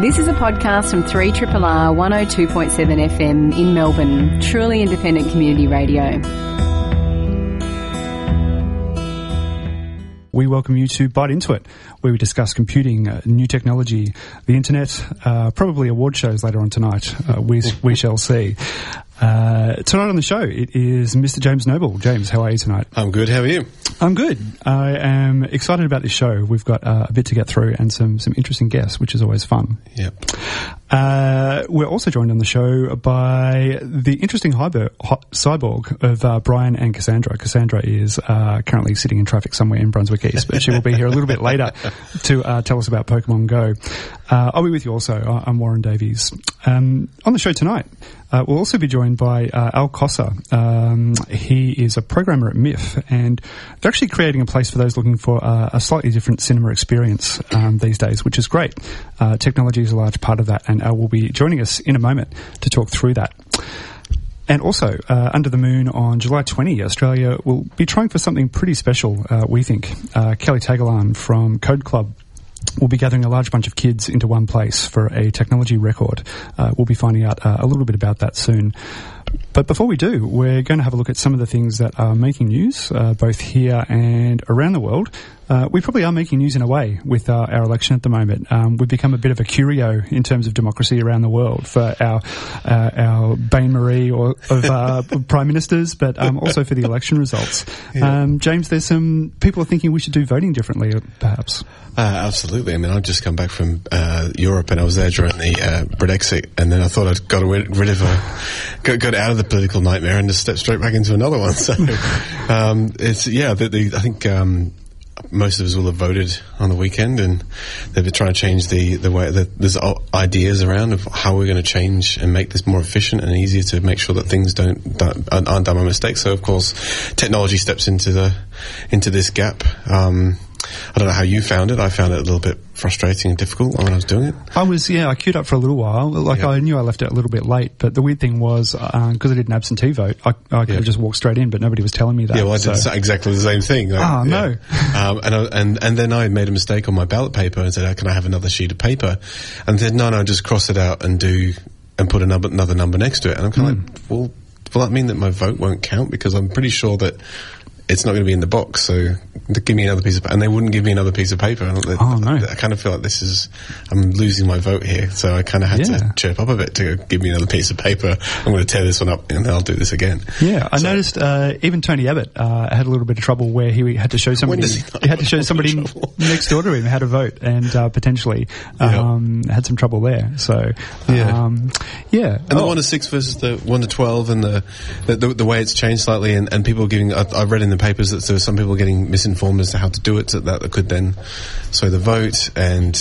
This is a podcast from 3RRR 102.7 FM in Melbourne, truly independent community radio. We welcome you to Byte Into It, where we discuss computing, uh, new technology, the internet, uh, probably award shows later on tonight. Uh, we, we shall see. Uh, tonight on the show, it is Mr. James Noble. James, how are you tonight? I'm good. How are you? I'm good. I am excited about this show. We've got uh, a bit to get through and some, some interesting guests, which is always fun. Yep. Uh, we're also joined on the show by the interesting hyber, hy- cyborg of uh, Brian and Cassandra. Cassandra is uh, currently sitting in traffic somewhere in Brunswick East, but she will be here a little bit later to uh, tell us about Pokemon Go. Uh, I'll be with you also. I- I'm Warren Davies. Um, on the show tonight, uh, we'll also be joined by uh, Al Cossar. Um, he is a programmer at MIFF, and they're actually creating a place for those looking for uh, a slightly different cinema experience um, these days, which is great. Uh, technology is a large part of that, and Al will be joining us in a moment to talk through that. And also, uh, Under the Moon on July 20, Australia will be trying for something pretty special, uh, we think. Uh, Kelly Tagalan from Code Club will be gathering a large bunch of kids into one place for a technology record. Uh, we'll be finding out uh, a little bit about that soon. But before we do, we're going to have a look at some of the things that are making news, uh, both here and around the world. Uh, we probably are making news in a way with uh, our election at the moment. Um, we've become a bit of a curio in terms of democracy around the world for our uh, our Bain Marie or of uh, prime ministers, but um, also for the election results. Um, James, there's some people are thinking we should do voting differently, perhaps. Uh, absolutely. I mean, I've just come back from uh, Europe and I was there during the uh, Brexit, and then I thought I'd got rid, rid of a, got, got out of the political nightmare and just stepped straight back into another one. So, um, it's yeah. The, the, I think um, most of us will have voted on the weekend, and they've been trying to change the the way that there's ideas around of how we're going to change and make this more efficient and easier to make sure that things don't, don't aren't done by mistake. So, of course, technology steps into the into this gap. Um, I don't know how you found it. I found it a little bit frustrating and difficult when I was doing it. I was, yeah, I queued up for a little while. Like, Yeah. I knew I left it a little bit late, but the weird thing was, because I did an absentee vote, I, I could Yeah. have just walked straight in, but nobody was telling me that. Yeah, well, I did so- sa- exactly the same thing. Like, Oh, yeah. no. um, and, I, and and then I made a mistake on my ballot paper and said, oh, "Can I have another sheet of paper?" And they said, "No, no, just cross it out and do and put a number, another number next to it." And I'm kind of Hmm. like, "Well, will that mean that my vote won't count? Because I'm pretty sure that." It's not going to be in the box, so give me another piece of, and they wouldn't give me another piece of paper. And I- Oh, no. I kind of feel like this is, I'm losing my vote here, so I kind of had Yeah. to chirp up a bit to go, give me another piece of paper. I'm going to tear this one up, and then I'll do this again. Yeah, I So- noticed uh, even Tony Abbott uh, had a little bit of trouble where he had to show somebody does he had to show somebody next door to him how to vote, and uh, potentially um, had some trouble there. So Yeah. um, yeah, And the one to six versus the one to twelve, and the the, the, the way it's changed slightly, and, and people giving. I, I read in the papers that there were some people getting misinformed as to how to do it, so that that could then sway the vote. And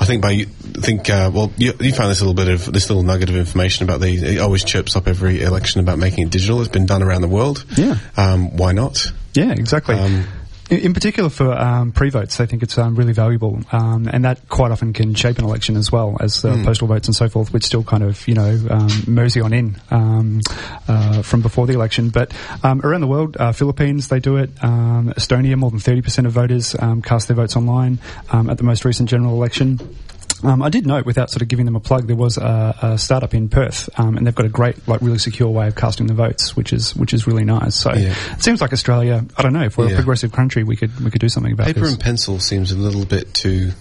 I think by I think uh, well, you, you found this little bit of this little nugget of information about the. It always chirps up every election about making it digital. It's been done around the world. Yeah. Um, why not? Yeah, exactly. Um, in, particular for um, pre-votes, I think it's um, really valuable, um, and that quite often can shape an election as well as uh, postal votes and so forth, which still kind of you know um, mosey on in um, uh, from before the election. But um, around the world, uh, Philippines they do it. Um, Estonia, more than thirty percent of voters um, cast their votes online um, at the most recent general election. Um, I did note, without sort of giving them a plug, there was a, a startup in Perth, um, and they've got a great, like, really secure way of casting the votes, which is which is really nice. So Yeah. it seems like Australia. I don't know if we're a progressive country, we could we could do something about Paper this. and pencil seems a little bit too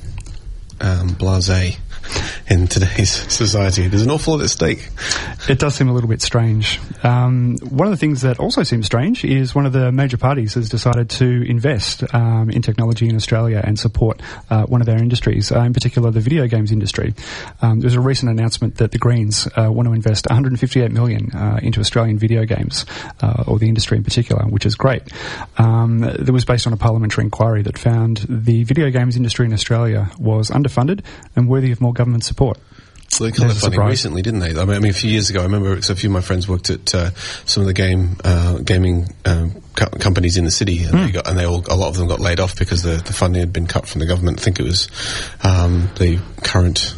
um, blasé in today's society. There's an awful lot at stake. It does seem a little bit strange. Um, one of the things that also seems strange is one of the major parties has decided to invest um, in technology in Australia and support uh, one of our industries, uh, in particular the video games industry. Um, there was a recent announcement that the Greens uh, want to invest 158 million uh, into Australian video games, uh, or the industry in particular, which is great. Um, that was based on a parliamentary inquiry that found the video games industry in Australia was underfunded and worthy of more government support. So they kind There's of surprise. recently, didn't they? I mean, I mean, a few years ago, I remember so a few of my friends worked at uh, some of the game uh, gaming um, co- companies in the city, and Hmm. they got and they all a lot of them got laid off because the, the funding had been cut from the government. I think it was um, the current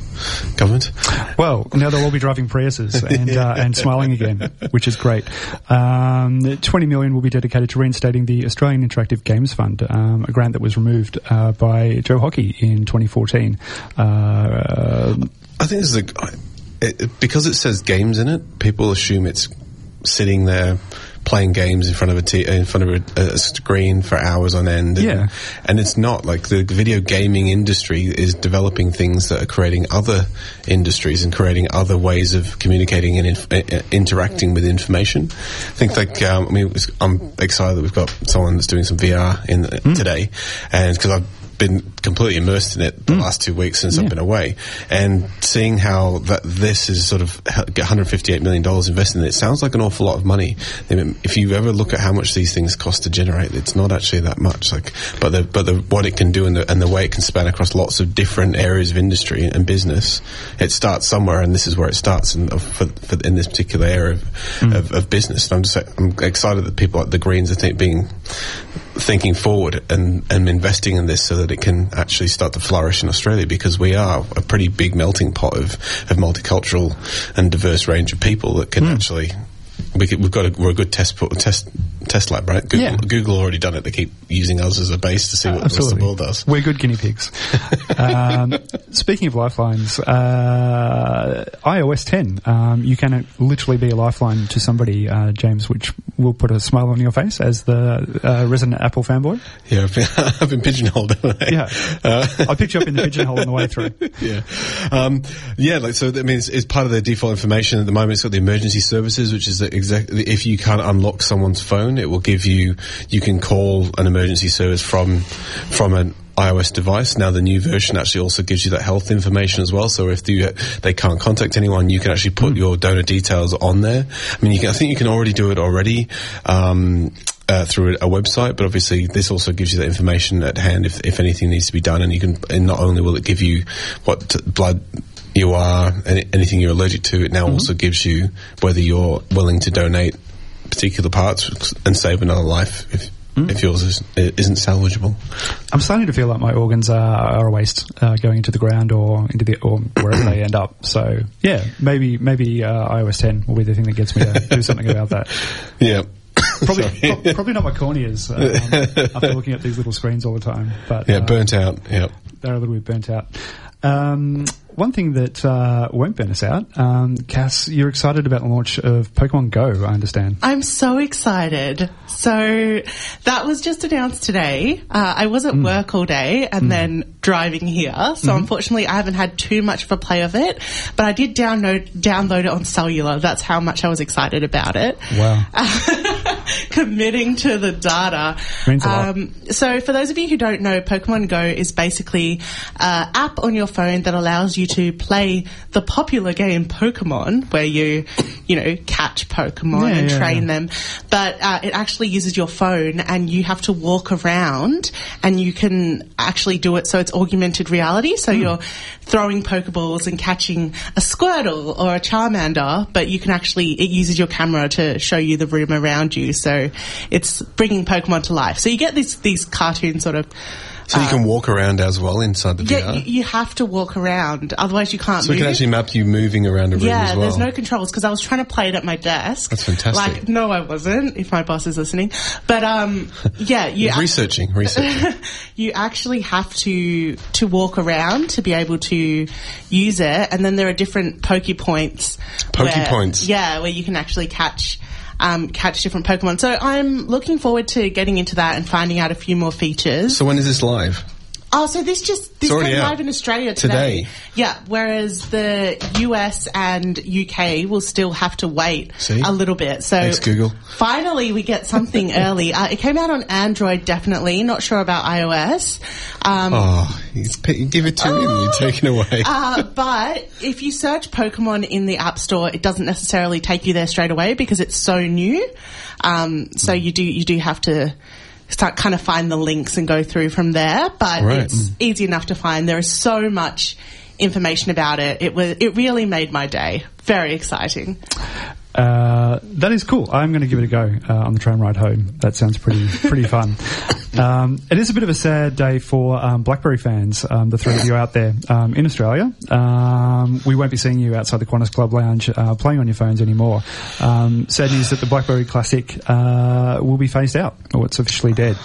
government. Well, now they'll all be driving Priuses and uh, and smiling again, which is great. Um, 20 million will be dedicated to reinstating the Australian Interactive Games Fund, um, a grant that was removed uh, by Joe Hockey in 2014. Uh, I think this is a it, because it says games in it. People assume it's sitting there playing games in front of a t- in front of a, a screen for hours on end. And, Yeah. and it's not like the video gaming industry is developing things that are creating other industries and creating other ways of communicating and inf- uh, interacting with information. I think like um, I mean was, I'm excited that we've got someone that's doing some VR in the, today, and because I've been completely immersed in it the mm. last two weeks since I've been away, and seeing how that this is sort of 158 million dollars invested in it sounds like an awful lot of money. If you ever look at how much these things cost to generate, it's not actually that much. Like, but the but the what it can do and the and the way it can span across lots of different areas of industry and business, it starts somewhere, and this is where it starts in for, for in this particular area of, mm. of, of business. And I'm just I'm excited that people like the Greens are think, being thinking forward and, and investing in this so that it can actually start to flourish in Australia because we are a pretty big melting pot of, of multicultural and diverse range of people that can hmm. actually we we've got a, we're a good test test test lab, right? Google, Yeah. Google already done it. They keep using us as a base to see what the rest of the world does. We're good guinea pigs. um, speaking of lifelines, uh, iOS 10, um, you can literally be a lifeline to somebody, uh, James, which will put a smile on your face as the uh, resident Apple fanboy. Yeah, I've been, I've been pigeonholed. haven't I? Yeah. Uh, I picked you up in the pigeonhole on the way through. yeah, um, yeah. Like so, that means it's part of their default information at the moment. It's got the emergency services, which is the if you can't unlock someone's phone, it will give you you can call an emergency service from from an iOS device. Now the new version actually also gives you that health information as well. So if the, they can't contact anyone, you can actually put your donor details on there. I mean, you can, I think you can already do it already. Um, uh, through a website, but obviously this also gives you that information at hand if, if anything needs to be done, and you can. And not only will it give you what t- blood you are, any, anything you're allergic to, it now also gives you whether you're willing to donate particular parts and save another life if if yours is, isn't salvageable. I'm starting to feel like my organs are, are a waste uh, going into the ground or into the or wherever they end up. So yeah, maybe maybe uh, iOS 10 will be the thing that gets me to do something about that. Yeah. Probably pro- probably not my corneas um, after looking at these little screens all the time. But Yeah, uh, burnt out. Yeah. they're a little bit burnt out. Um, one thing that uh, won't burn us out, um, Cass, you're excited about the launch of Pokemon Go, I understand. I'm so excited. So that was just announced today. Uh, I was at work all day and then driving here. So unfortunately, I haven't had too much of a play of it. But I did download download it on cellular. That's how much I was excited about it. Wow. Committing to the data. Means a lot. Um, so for those of you who don't know, Pokemon Go is basically an app on your phone that allows you to play the popular game Pokemon, where you, you know, catch Pokemon Yeah, and yeah, train yeah. them. But uh, it actually uses your phone, and you have to walk around, and you can actually do it so it's augmented reality. So Hmm. you're throwing Pokeballs and catching a Squirtle or a Charmander, but you can actually it uses your camera to show you the room around you. So it's bringing Pokemon to life. So you get these these cartoon sort of. So you can walk around as well inside the Yeah, VR. you, you have to walk around, otherwise you can't so we move. can actually map you moving around a room Yeah, as well. there's no controls because I was trying to play it at my desk. That's fantastic. Like, no, I wasn't. If my boss is listening, but um, yeah, you researching, researching. you actually have to to walk around to be able to use it, and then there are different pokey points. Pokey where- points. yeah, where you can actually catch. Um, catch different Pokemon. So I'm looking forward to getting into that and finding out a few more features. so when is this live? Oh, so this just this went out. live in Australia today. Today? Yeah, whereas the US and UK will still have to wait See? a little bit. So Thanks, Google. Finally, we get something early. Uh, it came out on Android, definitely. Not sure about iOS. Um, Oh, you give it to him, you're taking away. uh, but if you search Pokemon in the App Store, it doesn't necessarily take you there straight away because it's so new. Um, so you do you do have to start kind of find the links and go through from there. But Right. it's easy enough to find. There is so much information about it. It was it really made my day. Very exciting. Uh, that is cool. I'm going to give it a go uh, on the train ride home. That sounds pretty pretty fun. Um, it is a bit of a sad day for um, BlackBerry fans, um, the three of you out there um, in Australia. Um, we won't be seeing you outside the Qantas Club Lounge uh, playing on your phones anymore. Um, sad news that the BlackBerry Classic uh, will be phased out, or it's officially dead.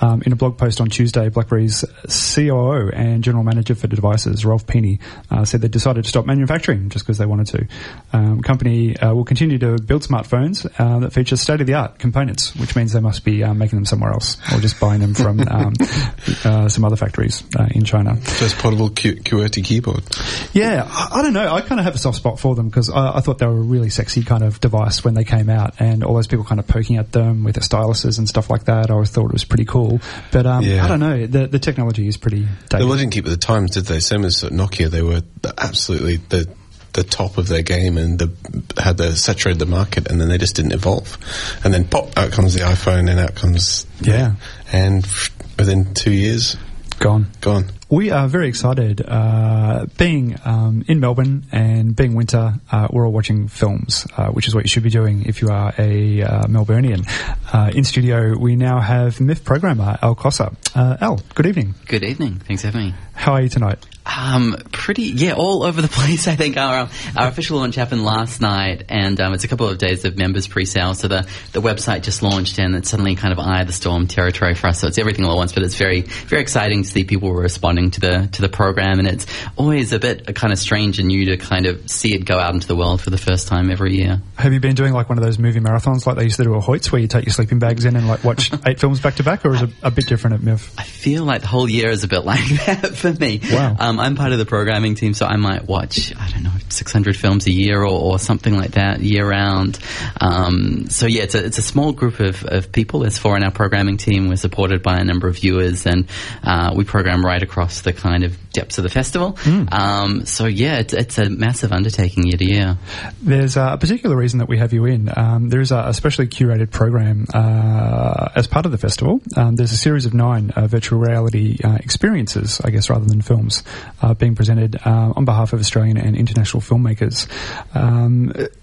Um, in a blog post on Tuesday, BlackBerry's COO and General Manager for devices, Ralph Pini, uh, said they decided to stop manufacturing just because they wanted to. Um, company uh, will continue to build smartphones uh, that feature state-of-the-art components, which means they must be uh, making them somewhere else or just buying them from um, uh, some other factories uh, in China. It's portable Q- QWERTY keyboard. Yeah, I, I don't know. I kind of have a soft spot for them because I, I thought they were a really sexy kind of device when they came out, and all those people kind of poking at them with their styluses and stuff like that. I always thought it was pretty cool. But um, Yeah. I don't know. The the technology is pretty They dated. didn't keep at the times, did they? Same as Nokia, they were absolutely the the top of their game and the, had the saturated the market, and then they just didn't evolve. And then pop, out comes the iPhone, and out comes Yeah. and within two years, Gone. gone. We are very excited. Uh, being um, in Melbourne and being winter, uh, we're all watching films, uh, which is what you should be doing if you are a uh, Melburnian. Uh, in studio, we now have MIFF programmer Al Cossar. Uh, Al, good evening. Good evening. Thanks for having me. How are you tonight? Um, pretty, yeah, all over the place. I think our our official launch happened last night, and um, it's a couple of days of members pre-sale. So the the website just launched, and it's suddenly kind of eye of the storm territory for us. So it's everything all at once, but it's very very exciting to see people responding to the to the program, and it's always a bit kind of strange and new to kind of see it go out into the world for the first time every year. Have you been doing like one of those movie marathons like they used to do at Hoyts where you take your sleeping bags in and like watch eight films back to back or is it a bit different at MIFF? I feel like the whole year is a bit like that for me. Wow. Um, I'm part of the programming team, so I might watch, I don't know, 600 films a year or, or something like that year round. Um, so yeah, it's a, it's a small group of, of people. There's four in our programming team. We're supported by a number of viewers and, uh, we program right across the kind of depths of the festival. Um, so yeah, it's, it's a massive undertaking year to year. There's a particular reason that we have you in. Um, there is a, specially curated program uh, as part of the festival. Um, there's a series of nine uh, virtual reality uh, experiences, I guess, rather than films, uh, being presented uh, on behalf of Australian and international filmmakers.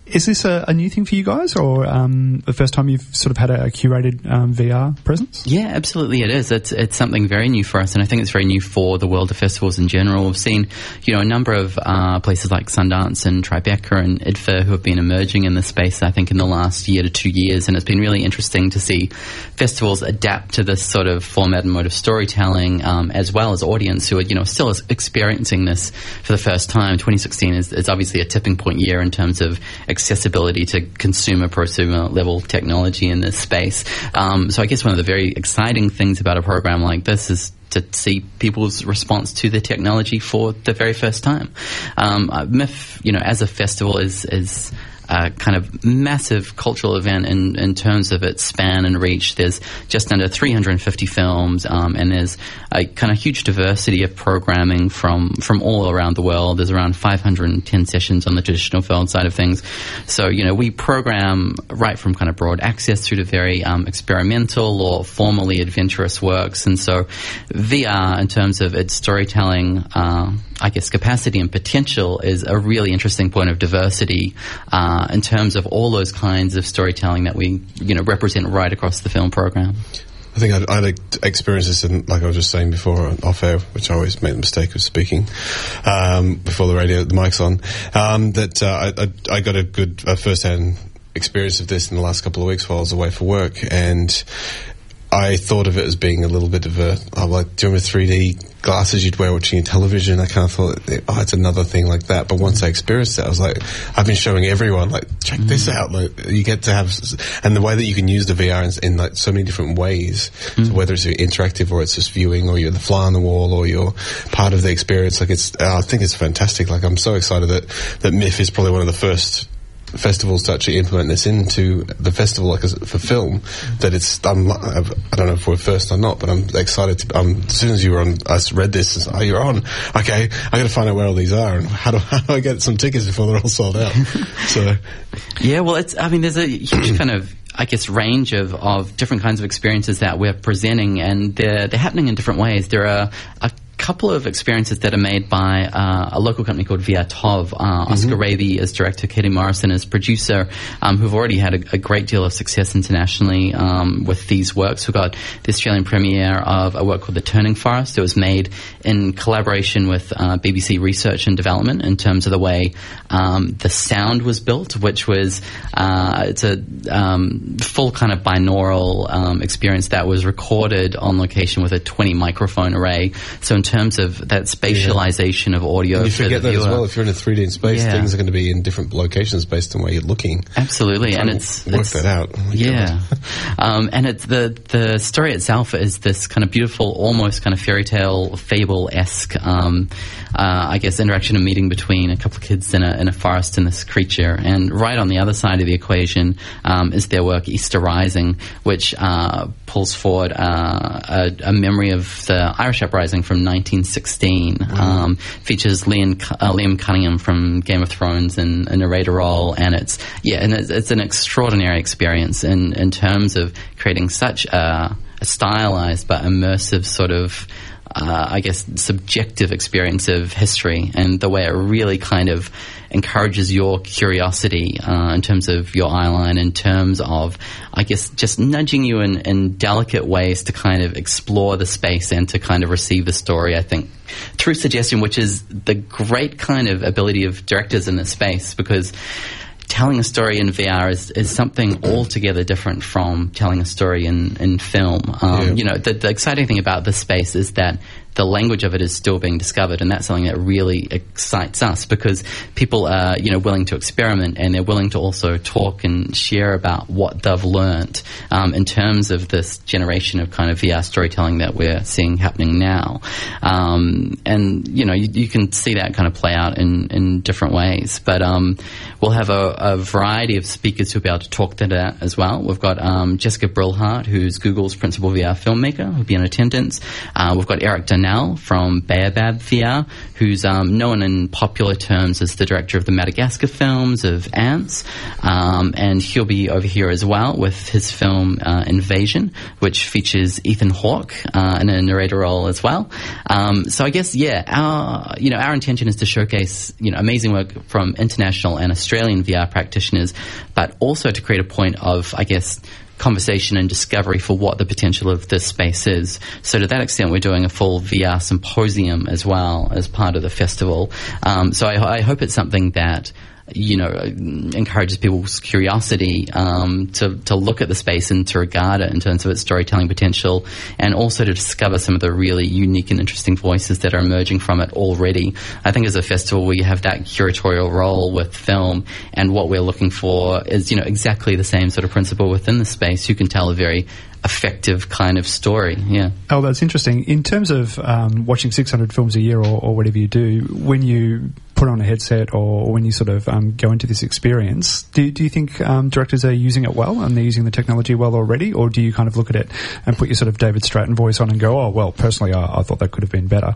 Is this a, a new thing for you guys, or um, the first time you've sort of had a, a curated um, VR presence? Yeah, absolutely, it is. It's it's something very new for us, and I think it's very new for the world of festivals in general. We've seen, you know, a number of uh, places like Sundance and Tribeca and IDFA who have been emerging in this space. I think in the last year to two years, and it's been really interesting to see festivals adapt to this sort of format and mode of storytelling, um, as well as audience who are, you know, still experiencing this for the first time. 2016 is, is obviously a tipping point year in terms of accessibility to consumer prosumer level technology in this space. Um, so I guess one of the very exciting things about a program like this is to see people's response to the technology for the very first time. Um, uh, MIFF, you know, as a festival is is a kind of massive cultural event in, in terms of its span and reach. There's just under 350 films, um, and there's a kind of huge diversity of programming from from all around the world. There's around 510 sessions on the traditional film side of things. So you know we program right from kind of broad access through to very um, experimental or formally adventurous works. And so VR, in terms of its storytelling. Uh, I guess capacity and potential is a really interesting point of diversity uh, in terms of all those kinds of storytelling that we, you know, represent right across the film program. I think I'd, I'd experienced this, in, like I was just saying before, off air, which I always make the mistake of speaking um, before the radio, the mic's on. Um, that uh, I, I, got a good uh, first-hand experience of this in the last couple of weeks while I was away for work, and I thought of it as being a little bit of a like do you remember 3D glasses you'd wear watching television? I kind of thought, oh, it's another thing like that. But once I experienced it, I was like, I've been showing everyone like, check this mm. out. Like, you get to have, and the way that you can use the VR in, in like so many different ways. So mm. whether it's interactive or it's just viewing, or you're the fly on the wall, or you're part of the experience. Like it's, I think it's fantastic. Like I'm so excited that that MIFF is probably one of the first festivals to actually implement this into the festival, like for film, that it's. I'm, I don't know if we're first or not, but I'm excited. To, um, as soon as you were on, I read this. it's, Oh, you're on. Okay, I got to find out where all these are and how do, how do I get some tickets before they're all sold out. so, Yeah, well, it's. I mean, there's a huge kind of. I guess range of, of different kinds of experiences that we're presenting, and they're they're happening in different ways. There are a couple of experiences that are made by uh, a local company called VR Tov. Uh, Oscar Raby as director, Katie Morrison as producer, um, who've already had a, a great deal of success internationally um, with these works. We've got the Australian premiere of a work called The Turning Forest. It was made in collaboration with uh, BBC Research and Development in terms of the way um, the sound was built, which was uh, it's a um, full kind of binaural um, experience that was recorded on location with a 20 microphone array. So in terms of that spatialization of audio, You forget that as well. If you're in a 3D space, Yeah. things are going to be in different locations based on where you're looking. Absolutely, and Trying it's work it's- that out. Oh yeah, um, and it's the the story itself is this kind of beautiful, almost kind of fairy tale, fable esque, um, uh, I guess, interaction and meeting between a couple of kids in a in a forest and this creature. And right on the other side of the equation um, is their work Easter Rising, which uh, pulls forward uh, a, a memory of the Irish uprising from 1916. Um, features Liam, uh, Liam Cunningham from Game of Thrones in a narrator role, and it's yeah, and it's, it's an extraordinary experience in in terms of creating such a, a stylized but immersive sort of. Uh, I guess subjective experience of history and the way it really kind of encourages your curiosity uh, in terms of your eyeline, in terms of, I guess, just nudging you in, in delicate ways to kind of explore the space and to kind of receive the story, I think, through suggestion, which is the great kind of ability of directors in this space because telling a story in VR is, is something altogether different from telling a story in, in film. Um, Yeah. You know, the, the exciting thing about this space is that the language of it is still being discovered, and that's something that really excites us because people are, you know, willing to experiment and they're willing to also talk and share about what they've learnt um, in terms of this generation of kind of VR storytelling that we're seeing happening now. Um, and you know, you, you can see that kind of play out in, in different ways. But um, we'll have a, a variety of speakers who'll be able to talk to that as well. We've got um, Jessica Brillhart, who's Google's principal VR filmmaker, who'll be in attendance. Uh, we've got Eric From Baobab VR, who's um, known in popular terms as the director of the Madagascar films of Ants, um, and he'll be over here as well with his film uh, Invasion, which features Ethan Hawke uh, in a narrator role as well. Um, so I guess yeah, our you know our intention is to showcase you know amazing work from international and Australian VR practitioners, but also to create a point of I guess conversation and discovery for what the potential of this space is. So to that extent, we're doing a full VR symposium as well as part of the festival. Um, so I, I hope it's something that you know encourages people's curiosity um, to to look at the space and to regard it in terms of its storytelling potential, and also to discover some of the really unique and interesting voices that are emerging from it already. I think as a festival, we have that curatorial role with film, and what we're looking for is you know exactly the same sort of principle within the space. You can tell a very effective kind of story. Yeah. Oh, that's interesting. In terms of um, watching 600 films a year or, or whatever you do, when you put on a headset or when you sort of um, go into this experience, do, do you think um, directors are using it well and they're using the technology well already? Or do you kind of look at it and put your sort of David Stratton voice on and go, oh, well, personally, I, I thought that could have been better?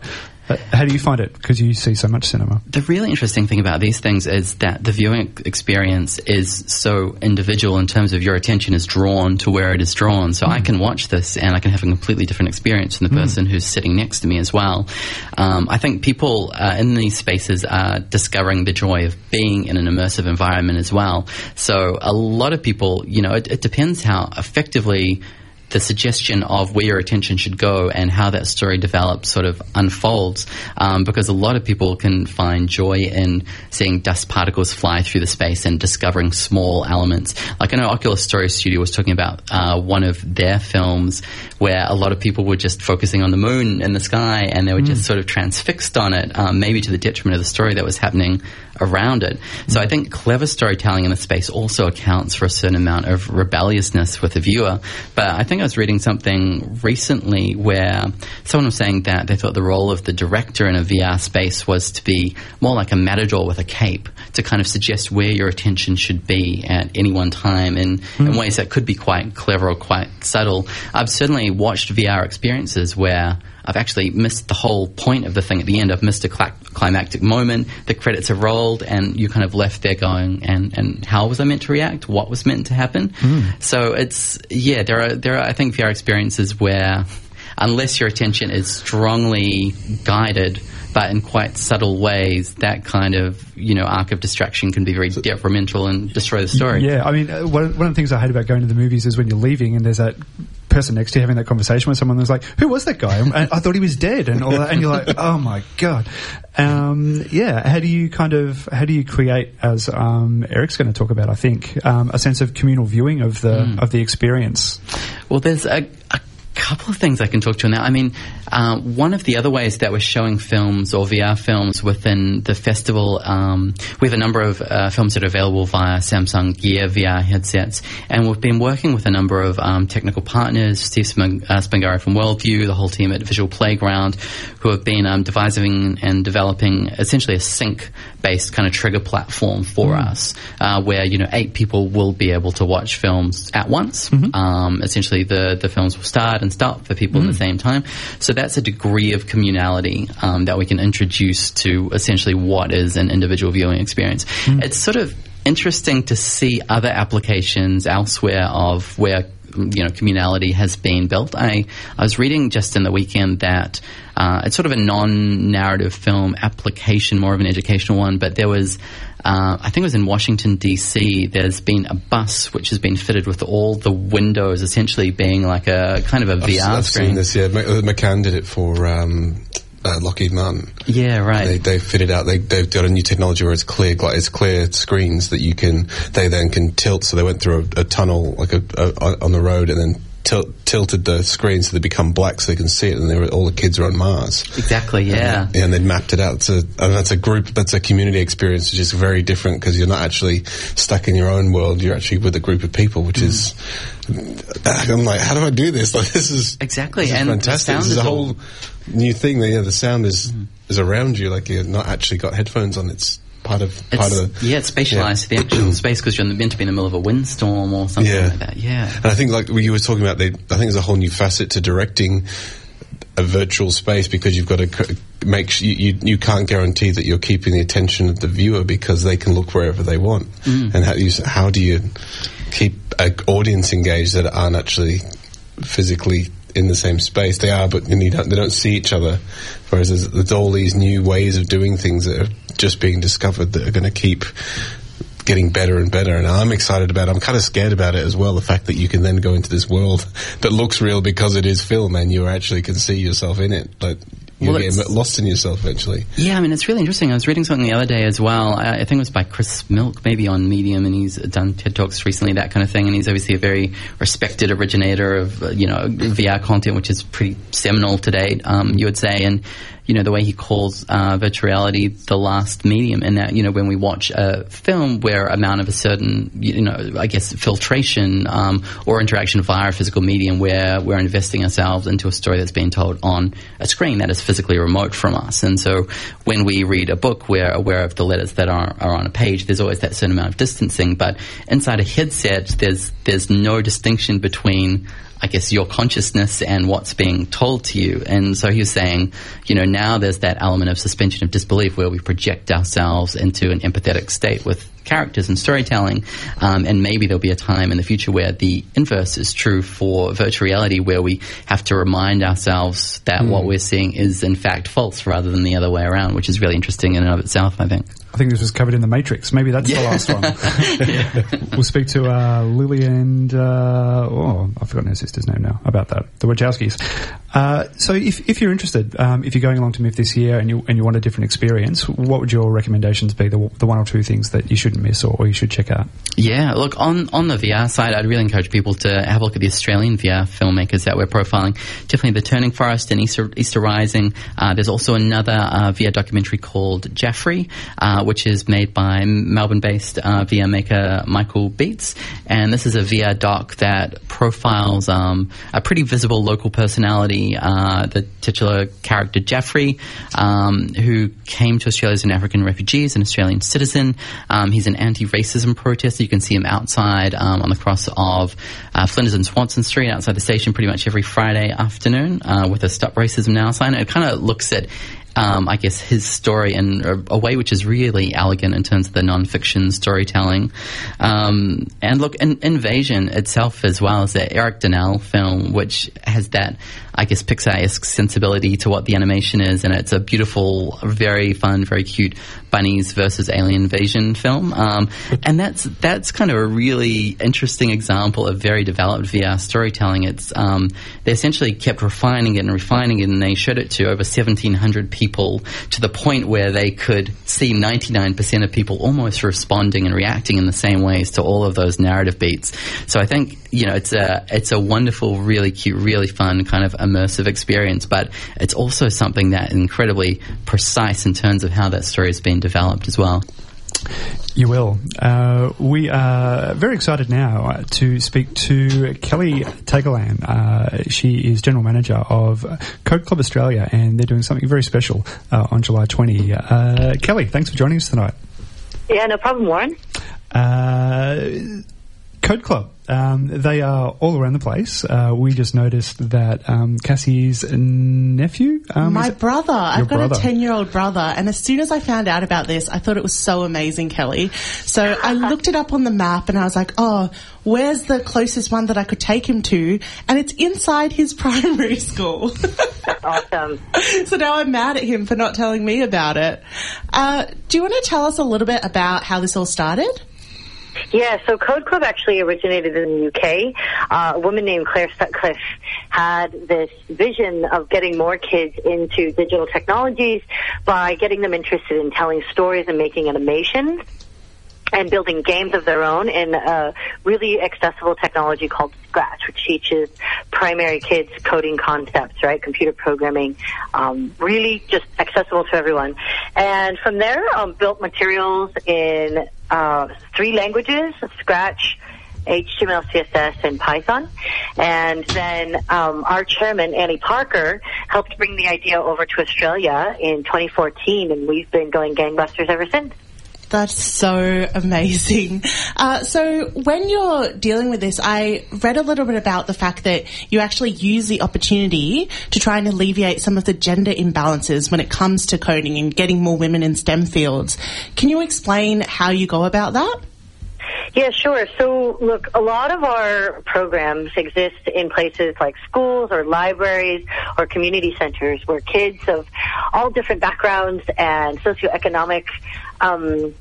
Uh, how do you find it? Because you see so much cinema. The really interesting thing about these things is that the viewing experience is so individual in terms of your attention is drawn to where it is drawn. So I can watch this and I can have a completely different experience from the person who's sitting next to me as well. Um, I think people uh, in these spaces are discovering the joy of being in an immersive environment as well. So a lot of people, you know, it, it depends how effectively the suggestion of where your attention should go and how that story develops sort of unfolds um, because a lot of people can find joy in seeing dust particles fly through the space and discovering small elements. Like I know Oculus Story Studio was talking about uh, one of their films where a lot of people were just focusing on the moon in the sky and they were just sort of transfixed on it um, maybe to the detriment of the story that was happening around it. So I think clever storytelling in the space also accounts for a certain amount of rebelliousness with the viewer. But I think I was reading something recently where someone was saying that they thought the role of the director in a VR space was to be more like a matador with a cape to kind of suggest where your attention should be at any one time in, in hmm. ways that could be quite clever or quite subtle. I've certainly watched VR experiences where I've actually missed the whole point of the thing at the end. I've missed a climactic moment. The credits have rolled, and you kind of left there going, and, and how was I meant to react? What was meant to happen? So it's yeah, there are there are I think VR experiences where unless your attention is strongly guided but in quite subtle ways, that kind of you know arc of distraction can be very detrimental and destroy the story. Yeah, I mean, uh, one, one of the things I hate about going to the movies is when you're leaving and there's that person next to you having that conversation with someone that's like, "Who was that guy?" And I thought he was dead, and all that, and you're like, "Oh my god." Um, yeah, how do you kind of how do you create, as um, Eric's going to talk about, I think, um, a sense of communal viewing of the mm. of the experience? Well, there's a, a couple of things I can talk to on that. I mean, uh, one of the other ways that we're showing films or VR films within the festival, um, we have a number of uh, films that are available via Samsung Gear VR headsets, and we've been working with a number of um, technical partners, Steve Sping- uh, Spingari from Worldview, the whole team at Visual Playground, who have been um, devising and developing essentially a sync-based kind of trigger platform for mm. us, uh, where you know eight people will be able to watch films at once. Mm-hmm. Um, essentially, the the films will start and stop for people mm. at the mm. same time. So that's a degree of communality um, that we can introduce to essentially what is an individual viewing experience. Mm. It's sort of interesting to see other applications elsewhere of where you know communality has been built. I I was reading just in the weekend that uh, it's sort of a non-narrative film application, more of an educational one, but there was uh, I think it was in Washington, D.C., there's been a bus which has been fitted with all the windows essentially being like a kind of a VR I've screen. Seen this, yeah. Uh, McCann did it for. Um, uh, Lockheed Martin. Yeah, right. They, they fitted out. They they've got a new technology where it's clear, like it's clear screens that you can. They then can tilt. So they went through a, a tunnel, like a, a, on the road, and then tilted the screen so they become black so they can see it, and were, all the kids are on Mars. Exactly, yeah. And, and they mapped it out. It's a, and that's a group, that's a community experience, which is very different because you're not actually stuck in your own world. You're actually with a group of people, which mm. is. I'm like, how do I do this? Like, this is exactly this is and fantastic. This is a whole new thing. That, yeah, the sound is mm. is around you. Like you're not actually got headphones on. It's part of it's, part of the, yeah, it's spatialized yeah. the actual space because you're meant to be in the middle of a windstorm or something yeah. like that. Yeah, and I think like you were talking about, they, I think there's a whole new facet to directing a virtual space because you've got to make you, you, you can't guarantee that you're keeping the attention of the viewer because they can look wherever they want. Mm. And how do you how do you keep an audience engaged that aren't actually physically in the same space. They are, but they don't see each other. Whereas there's, there's, all these new ways of doing things that are just being discovered that are going to keep getting better and better. And I'm excited about it. I'm kind of scared about it as well. The fact that you can then go into this world that looks real because it is film and you actually can see yourself in it. Like you well, get lost in yourself eventually. Yeah, I mean, it's really interesting. I was reading something the other day as well. I, I, think it was by Chris Milk, maybe on Medium, and he's done TED Talks recently, that kind of thing. And he's obviously a very respected originator of, uh, you know, VR content, which is pretty seminal today, um, you would say. And you know, the way he calls uh, virtual reality the last medium, and that, you know, when we watch a film where amount of a certain, you know, I guess filtration um, or interaction via a physical medium where we're investing ourselves into a story that's being told on a screen that is physically remote from us. And so when we read a book, we're aware of the letters that are, are on a page. There's always that certain amount of distancing, but inside a headset, there's there's no distinction between I guess, your consciousness and what's being told to you. And so he was saying, you know, now there's that element of suspension of disbelief where we project ourselves into an empathetic state with characters and storytelling. Um, and maybe there'll be a time in the future where the inverse is true for virtual reality, where we have to remind ourselves that mm. what we're seeing is in fact false rather than the other way around, which is really interesting in and of itself, I think. I think this was covered in the Matrix. Maybe that's yeah. the last one. we'll speak to uh, Lily and uh, oh, I've forgotten her sister's name now about that. The Wachowskis. Uh, so, if, if you're interested, um, if you're going along to MIFF this year and you and you want a different experience, what would your recommendations be? The, the one or two things that you shouldn't miss or, or, you should check out? Yeah, look on on the VR side, I'd really encourage people to have a look at the Australian VR filmmakers that we're profiling. Definitely, The Turning Forest and Easter, Easter Rising. Uh, there's also another uh, VR documentary called Jaffrey, uh, which is made by Melbourne-based uh, VR maker Michael Beetz, and this is a VR doc that profiles um, a pretty visible local personality uh, the titular character Jeffrey, um, who came to Australia as an African refugee, as an Australian citizen. Um, he's an anti-racism protester. You can see him outside um, on the cross of uh, Flinders and Swanston Street outside the station pretty much every Friday afternoon uh, with a Stop Racism Now sign. It kind of looks at um, I guess, his story in a, a, way which is really elegant in terms of the non-fiction storytelling. Um, and look, in, Invasion itself as well is that Eric Darnell film, which has that, I guess, Pixar-esque sensibility to what the animation is, and it's a beautiful, very fun, very cute bunnies versus alien invasion film. Um, and that's that's kind of a really interesting example of very developed VR storytelling. It's um, they essentially kept refining it and refining it, and they showed it to over 1,700 people to the point where they could see 99% of people almost responding and reacting in the same ways to all of those narrative beats. So I think you know it's a it's a wonderful, really cute, really fun kind of immersive experience, but it's also something that incredibly precise in terms of how that story has been developed as well. You will. Uh, we are very excited now to speak to Kelly Tagalan. Uh, she is General Manager of Code Club Australia, and they're doing something very special uh, on July 20. Uh, Kelly, thanks for joining us tonight. Yeah, no problem, Warren. Uh, Code Club. Um, they are all around the place. Uh, we just noticed that um, Cassie's nephew. Um, My brother. I've got brother. a 10 year old brother. And as soon as I found out about this, I thought it was so amazing, Kelly. So I looked it up on the map and I was like, oh, where's the closest one that I could take him to? And it's inside his primary school. awesome. So now I'm mad at him for not telling me about it. Uh, do you want to tell us a little bit about how this all started? Yeah, so Code Club actually originated in the UK. Uh, a woman named Clare Sutcliffe had this vision of getting more kids into digital technologies by getting them interested in telling stories and making animations and building games of their own in a really accessible technology called Scratch, which teaches primary kids coding concepts, right? Computer programming, um, really just accessible to everyone. And from there, um, built materials in uh, three languages, Scratch, HTML, CSS, and Python. And then um, our chairman, Annie Parker, helped bring the idea over to Australia in 2014, and we've been going gangbusters ever since. That's so amazing. Uh, so when you're dealing with this, I read a little bit about the fact that you actually use the opportunity to try and alleviate some of the gender imbalances when it comes to coding and getting more women in STEM fields. Can you explain how you go about that? Yeah, sure. So, look, a lot of our programs exist in places like schools or libraries or community centers where kids of all different backgrounds and socioeconomic um,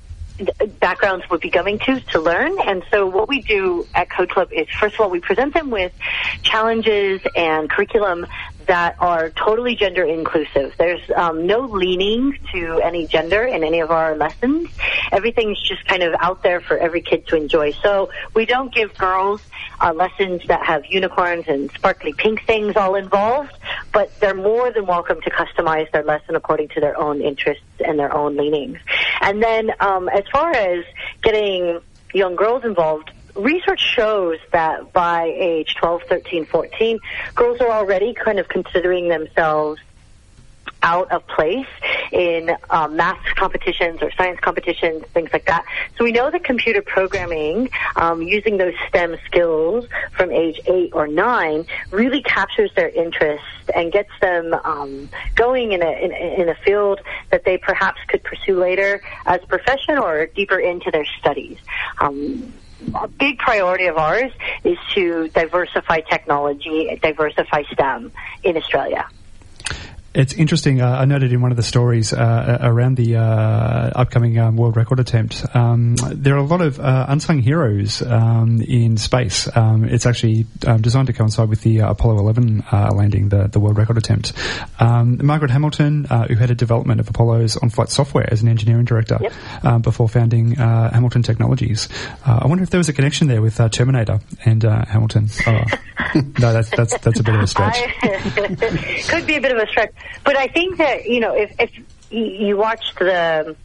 backgrounds would be coming to to learn. And so what we do at Code Club is, first of all, we present them with challenges and curriculum that are totally gender inclusive. There's um, no leaning to any gender in any of our lessons. Everything's just kind of out there for every kid to enjoy. So we don't give girls uh, lessons that have unicorns and sparkly pink things all involved, but they're more than welcome to customize their lesson according to their own interests and their own leanings. And then um, as far as getting young girls involved, research shows that by age 12, 13, 14, girls are already kind of considering themselves out of place in um, math competitions or science competitions, things like that. So we know that computer programming, um, using those STEM skills from age eight or nine, really captures their interest and gets them um, going in a, in, in a field that they perhaps could pursue later as a profession or deeper into their studies. Um, a big priority of ours is to diversify technology, diversify STEM in Australia. It's interesting. Uh, I noted in one of the stories uh, around the uh, upcoming um, world record attempt, um, there are a lot of uh, unsung heroes um, in space. Um, it's actually um, designed to coincide with the uh, Apollo 11 uh, landing, the, the world record attempt. Um, Margaret Hamilton, who had a development of Apollo's on-flight software as an engineering director yep. before founding Hamilton Technologies. I wonder if there was a connection there with Terminator and Hamilton. Oh. no, that's that's that's a bit of a stretch. I, could be a bit of a stretch. But I think that you know, if if you watched the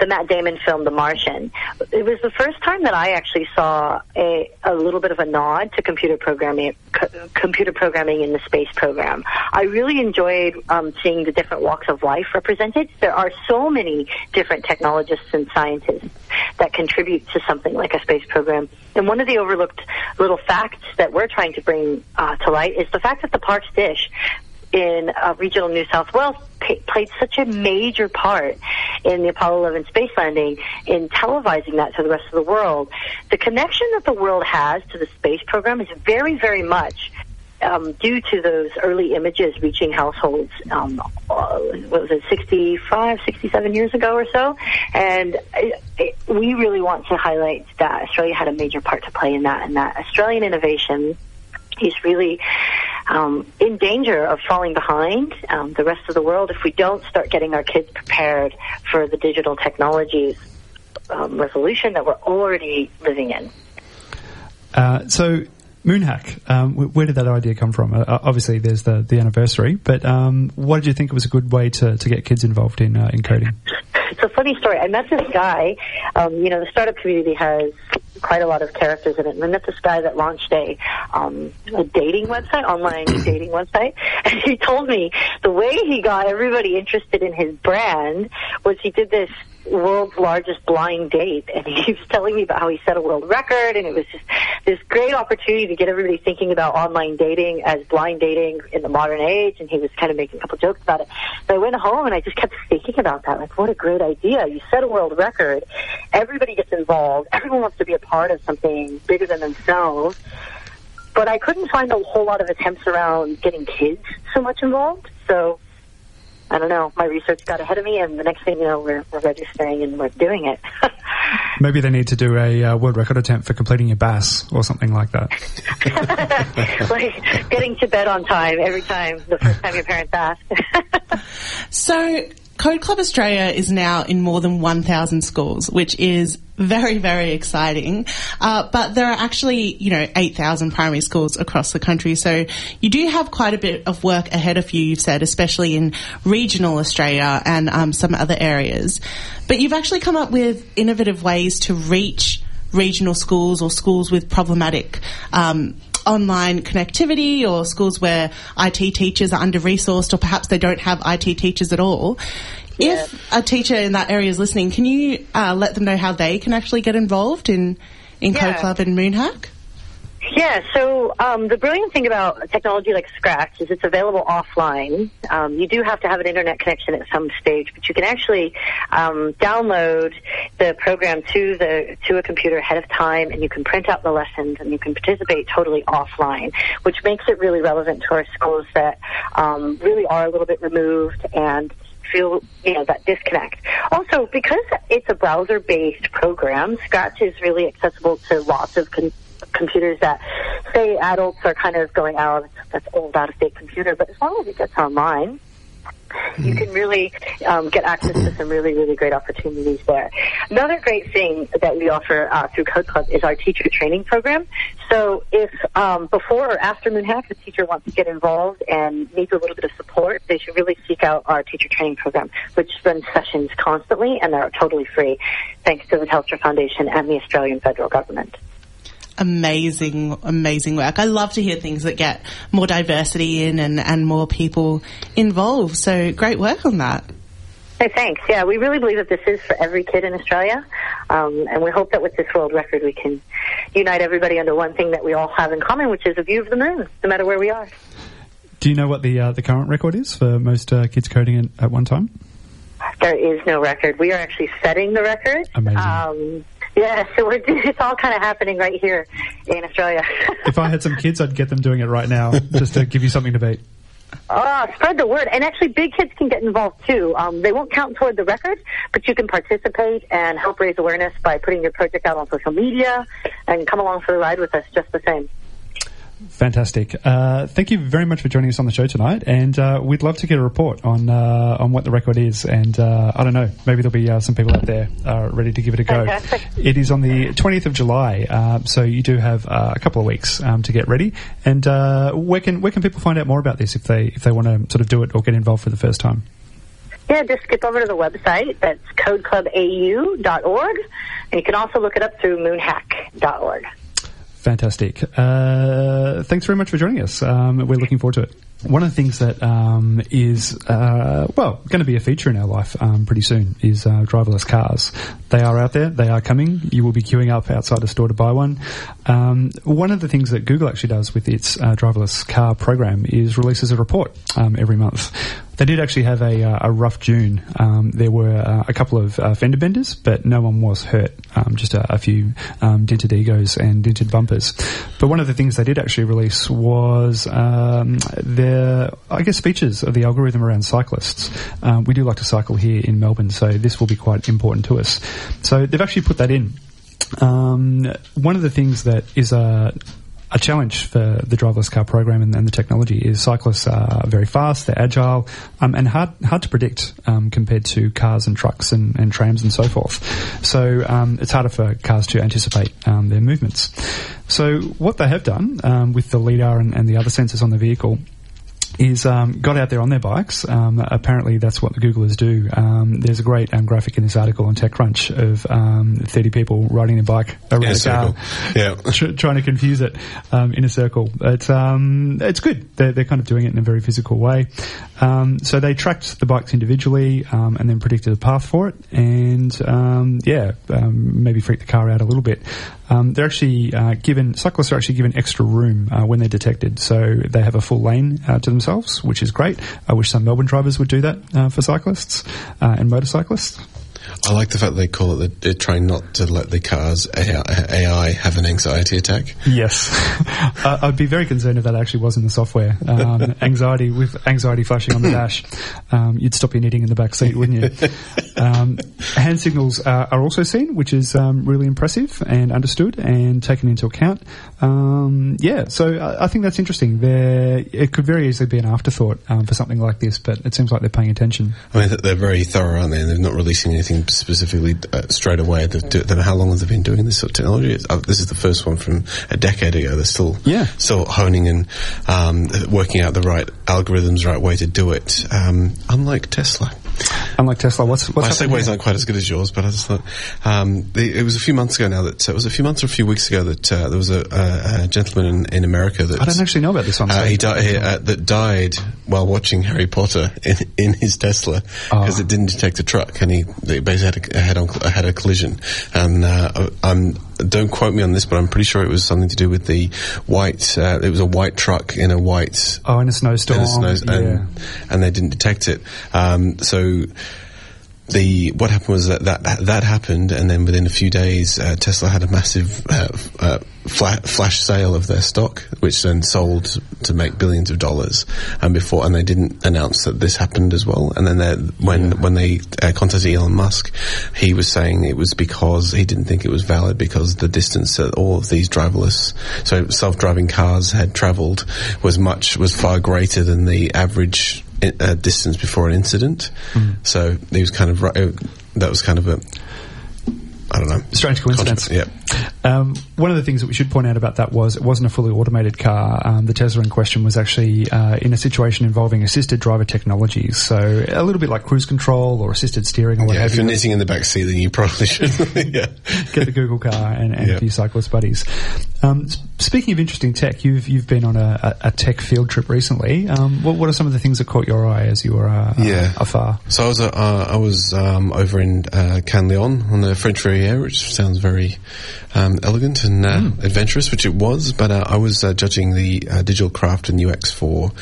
the Matt Damon film The Martian, it was the first time that I actually saw a a little bit of a nod to computer programming co- computer programming in the space program. I really enjoyed um, seeing the different walks of life represented. There are so many different technologists and scientists that contribute to something like a space program. And one of the overlooked little facts that we're trying to bring uh, to light is the fact that the Parkes dish in uh, regional New South Wales played such a major part in the Apollo 11 space landing in televising that to the rest of the world. The connection that the world has to the space program is very, very much um, due to those early images reaching households, um, uh, what was it, 65, 67 years ago or so. And it, it, we really want to highlight that Australia had a major part to play in that, and that Australian innovation is really um, in danger of falling behind um, the rest of the world if we don't start getting our kids prepared for the digital technologies um, revolution that we're already living in. Uh, so, Moonhack, um, where did that idea come from? Uh, obviously, there's the, the anniversary, but um, what did you think was a good way to, to get kids involved in uh, in coding? It's a funny story. I met this guy. Um, you know, the startup community has quite a lot of characters in it. And met this guy that launched a, um, a dating website, online dating website. And he told me the way he got everybody interested in his brand was he did this world's largest blind date. And he was telling me about how he set a world record and it was just this great opportunity to get everybody thinking about online dating as blind dating in the modern age. And he was kind of making a couple jokes about it. So I went home and I just kept thinking about that. Like, what a great idea. You set a world record. Everybody gets involved. Everyone wants to be a part of something bigger than themselves. But I couldn't find a whole lot of attempts around getting kids so much involved. So I don't know. My research got ahead of me, and the next thing you know, we're, we're registering and we're doing it. Maybe they need to do a uh, world record attempt for completing your BAS or something like that. like getting to bed on time every time, the first time your parents ask. so, Code Club Australia is now in more than 1,000 schools, which is very, very exciting. Uh, but there are actually, you know, 8,000 primary schools across the country. So you do have quite a bit of work ahead of you, you've said, especially in regional Australia and um, some other areas. But you've actually come up with innovative ways to reach regional schools or schools with problematic um, online connectivity or schools where IT teachers are under resourced or perhaps they don't have IT teachers at all. Yeah. If a teacher in that area is listening, can you uh, let them know how they can actually get involved in, in yeah. Code Club and Moonhack? Yeah, so um, the brilliant thing about technology like Scratch is it's available offline. Um, you do have to have an internet connection at some stage, but you can actually um, download the program to the to a computer ahead of time, and you can print out the lessons, and you can participate totally offline, which makes it really relevant to our schools that um, really are a little bit removed and feel you know that disconnect. Also, because it's a browser-based program, Scratch is really accessible to lots of con- computers that say adults are kind of going out. Oh, that's old, out of date computer, but as long as it gets online, you can really um, get access to some really, really great opportunities there. Another great thing that we offer uh, through Code Club is our teacher training program. So if um, before or after Moonhack a teacher wants to get involved and needs a little bit of support, they should really seek out our teacher training program, which runs sessions constantly and they're totally free, thanks to the Telstra Foundation and the Australian federal government amazing, amazing work. I love to hear things that get more diversity in and, and more people involved. So great work on that. Hey, thanks. Yeah, we really believe that this is for every kid in Australia, um, and we hope that with this world record we can unite everybody under one thing that we all have in common, which is a view of the moon, no matter where we are. Do you know what the uh, the current record is for most uh, kids coding in, at one time? There is no record. We are actually setting the record. Amazing. Um, yeah, so we're, it's all kind of happening right here in Australia. if I had some kids, I'd get them doing it right now, just to give you something to beat. Oh, spread the word. And actually, big kids can get involved too. Um, they won't count toward the record, but you can participate and help raise awareness by putting your project out on social media and come along for the ride with us just the same. Fantastic. Uh, thank you very much for joining us on the show tonight, and uh, we'd love to get a report on uh, on what the record is. And uh, I don't know, maybe there'll be uh, some people out there uh, ready to give it a go. Fantastic. It is on the 20th of July, so you do have a couple of weeks um, to get ready. And where can where can people find out more about this if they if they want to sort of do it or get involved for the first time? Yeah, just skip over to the website. That's codeclubau.org. And you can also look it up through moonhack.org. Fantastic. Uh, thanks very much for joining us. Um, we're looking forward to it. One of the things that um, is uh, well going to be a feature in our life um, pretty soon is uh, driverless cars. They are out there. They are coming. You will be queuing up outside a store to buy one. Um, one of the things that Google actually does with its uh, driverless car program is releases a report um, every month. They did actually have a, uh, a rough June. Um, there were uh, a couple of uh, fender benders, but no one was hurt. Um, just a, a few um, dented egos and dented bumpers. But one of the things they did actually release was um, the, I guess, features of the algorithm around cyclists. Um, we do like to cycle here in Melbourne, so this will be quite important to us. So they've actually put that in. Um, one of the things that is a a challenge for the driverless car program and, and, the technology is cyclists are very fast, they're agile, um, and hard hard to predict um, compared to cars and trucks and, and trams and so forth. So um, it's harder for cars to anticipate um, their movements. So what they have done um, with the lidar and, and the other sensors on the vehicle is um, got out there on their bikes. Um, apparently, that's what the Googlers do. Um, there's a great um, graphic in this article on TechCrunch of um, 30 people riding their bike around a, car, yeah, tr- trying to confuse it um, in a circle. It's it's good. They're, they're, kind of doing it in a very physical way. so they tracked the bikes individually and then predicted a path for it, and yeah, maybe freaked the car out a little bit. Um, they're actually uh, given cyclists are actually given extra room uh, when they're detected, so they have a full lane uh, to themselves, which is great. I wish some Melbourne drivers would do that uh, for cyclists uh, and motorcyclists. I like the fact they call it they're trying not to let the cars AI have an anxiety attack. Yes, uh, I'd be very concerned if that actually was in the software. Um, anxiety with anxiety flashing on the dash, um, you'd stop your knitting in the back seat, wouldn't you? Um, hand signals are, are, also seen, which is um, really impressive and understood and taken into account. Um, yeah, so I, I, think that's interesting. There, it could very easily be an afterthought um, for something like this, but it seems like they're paying attention. I mean, they're very thorough, aren't they? And they're not releasing anything specifically uh, straight away. Do, how long have they been doing this sort of technology? Uh, this is the first one from a decade ago. They're still yeah. still honing and um, working out the right algorithms, right way to do it. Um, unlike Tesla. Unlike Tesla, what's what's my segue's not quite as good as yours, but I just thought um, the, it was a few months ago now that uh, it was a few months or a few weeks ago that uh, there was a, a, a gentleman in, in, America that I don't actually know about this one. Uh, he, di- he uh, that died while watching Harry Potter in, in his Tesla because oh. it didn't detect a truck, and he basically had a, had, on, had a collision. And uh, I'm don't quote me on this, but I'm pretty sure it was something to do with the white. Uh, it was a white truck in a white. Oh, in a snowstorm. In a snow, yeah. and, and they didn't detect it. Um, so the what happened was that that, that happened, and then within a few days, uh, Tesla had a massive uh, uh, flash sale of their stock, which then sold to make billions of dollars. And before, and they didn't announce that this happened as well. And then when yeah. when they uh, contacted Elon Musk, he was saying it was because he didn't think it was valid because the distance that all of these driverless, so self-driving cars had travelled was much was far greater than the average uh, distance before an incident. Mm. So he was kind of right. Uh, that was kind of a I don't know. Strange coincidence. Yeah. Um, one of the things that we should point out about that was it wasn't a fully automated car. Um, the Tesla in question was actually uh, in a situation involving assisted driver technologies. So a little bit like cruise control or assisted steering or yeah, have if you're knitting in the back seat, then you probably should yeah. get the Google car and, and a few cyclist buddies. Um, speaking of interesting tech, you've you've been on a, a tech field trip recently. Um, what, what, are some of the things that caught your eye as you were uh, yeah. afar? So I was uh, I was um, over in uh, Cannes on the French Riviera, which sounds very um, elegant and uh, mm. adventurous, which it was. But uh, I was uh, judging the uh, digital craft and UX for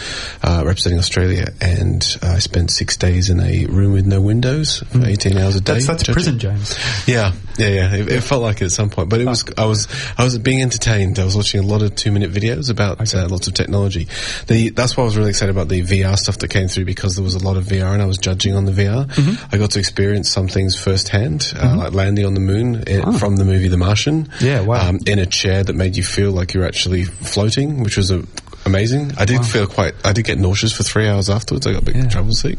uh, representing Australia, and I spent six days in a room with no windows for mm. eighteen hours a day. That's, that's prison, James. Yeah, yeah, yeah. It, it, felt like it at some point, but it was. I was. I was being entertained. I was watching a lot of two-minute videos about okay. Uh, lots of technology. The, that's why I was really excited about the VR stuff that came through because there was a lot of VR, and I was judging on the VR. Mm-hmm. I got to experience some things firsthand, mm-hmm. like landing on the moon oh. from the movie The Martian. Yeah, wow. Um, in a chair that made you feel like you're actually floating, which was a, amazing. I did wow. feel quite. I did get nauseous for three hours afterwards. I got a big yeah. travel seat.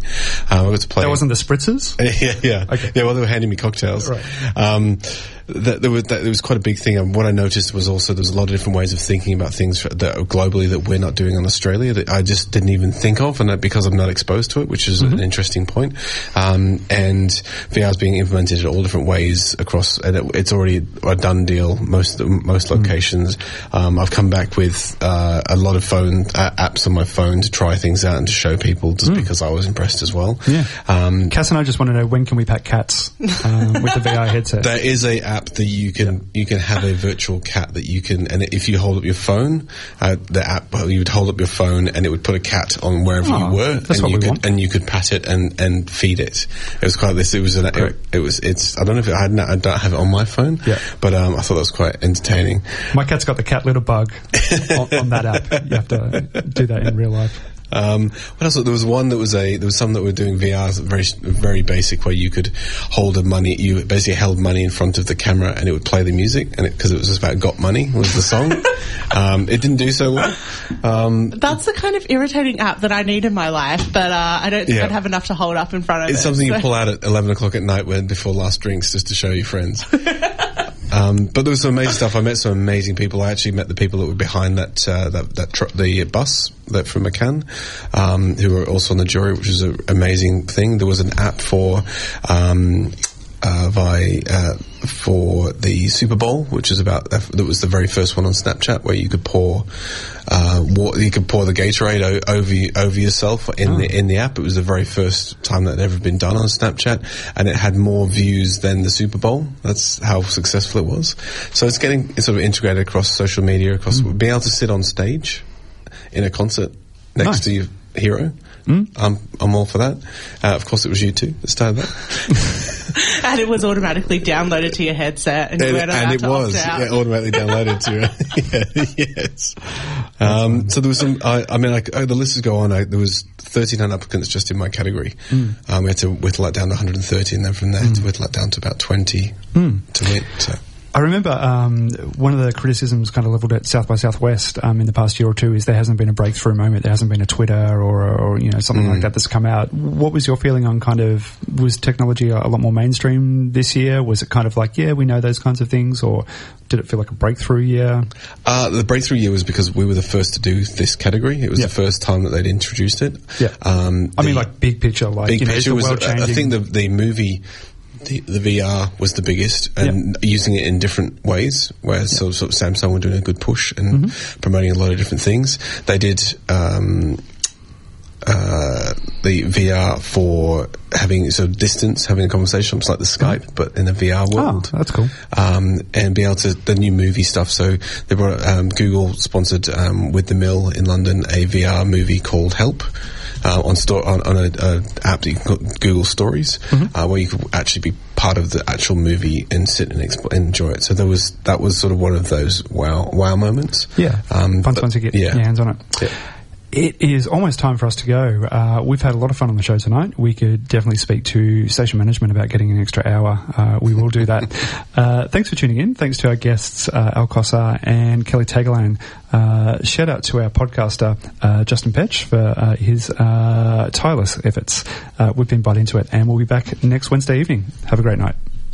Um, I got to play. That wasn't the spritzers. yeah, yeah, okay. yeah. Well, they were handing me cocktails. Right. Um, that there was that there was quite a big thing. And what I noticed was also there's a lot of different ways of thinking about things that globally that we're not doing in Australia that I just didn't even think of, and that because I'm not exposed to it, which is an interesting point. Um, and VR is being implemented in all different ways across, and it, it's already a done deal. Most most locations. Um, I've come back with uh, a lot of phone uh, apps on my phone to try things out and to show people, just because I was impressed as well. Yeah. Um, Cass and I just want to know when can we pack cats um, with the VR headset? There is a app that you can you can have a virtual cat that you can, and if you hold up your phone, uh, the app you would hold up your phone and it would put a cat on wherever Oh, you were, that's and what you we could want. and you could pat it and, and feed it. It was quite this. It was an, it, it was it's I don't know if it, I, I don't have it on my phone, Yeah. but um, I thought that was quite entertaining. My cat's got the cat litter bug on, on that app. You have to do that in real life. Um, what else? There was one that was a there was some that were doing VR very very basic where you could hold a money you basically held money in front of the camera and it would play the music and because it, was just about got money was the song. um, it didn't do so well. Um, That's the kind of irritating app that I need in my life, but uh, I don't think Yeah. I'd have enough to hold up in front of it's it. something you pull out at eleven o'clock at night when before last drinks just to show your friends. Um, but there was some amazing stuff. I met some amazing people. I actually met the people that were behind that uh, that, that tr- the bus that from McCann, um, who were also on the jury, which was an amazing thing. There was an app for. Um, uh, by, uh, for the Super Bowl, which is about that was the very first one on Snapchat, where you could pour uh, wa- you could pour the Gatorade o- over over yourself in the in the app. It was the very first time that had ever been done on Snapchat, and it had more views than the Super Bowl. That's how successful it was. So it's getting it's sort of integrated across social media, across being able to sit on stage in a concert next Nice. to your hero. I'm I'm all for that. Uh, of course, it was U2 that started that. and it was automatically downloaded to your headset, and you and, weren't and it to was opt out. yeah, automatically downloaded to yeah, yes. Um, so there was some. I, I mean, like oh, the lists go on. I, there was 1,300 applicants just in my category. Um, we had to whittle that down to 130, and then from there to whittle that down to about 20 to win. So. I remember um, one of the criticisms kind of levelled at South by Southwest um, in the past year or two is there hasn't been a breakthrough moment. There hasn't been a Twitter or, or you know something like that that's come out. What was your feeling on kind of was technology a, lot more mainstream this year? Was it kind of like yeah we know those kinds of things, or did it feel like a breakthrough year? Uh, the breakthrough year was because we were the first to do this category. It was Yeah. the first time that they'd introduced it. Yeah. Um, I mean like big picture, like big you know, picture the was. I think the the movie. The, the VR was the biggest, and using it in different ways. Where of, sort of Samsung were doing a good push and Mm-hmm. promoting a lot of different things. They did um, uh, the VR for having sort of distance, having a conversation, almost like the Skype, but in a VR oh, world that's cool. um, and be able to the new movie stuff. So they brought um, Google sponsored um, with the Mill in London a VR movie called Help. Uh, on store on, on a, a app that you can Google Stories, uh, where you could actually be part of the actual movie and sit and exp- enjoy it. So there was that was sort of one of those wow wow moments. Yeah, um, fun but- once you get yeah. your hands on it. It is almost time for us to go. Uh, we've had a lot of fun on the show tonight. We could definitely speak to station management about getting an extra hour. Uh, we will do that. uh, thanks for tuning in. Thanks to our guests, uh, Al Cossar and Kelly Tagalan. Uh, shout out to our podcaster, uh, Justin Petch, for uh, his uh, tireless efforts. Uh, we've been Byte Into It, and we'll be back next Wednesday evening. Have a great night.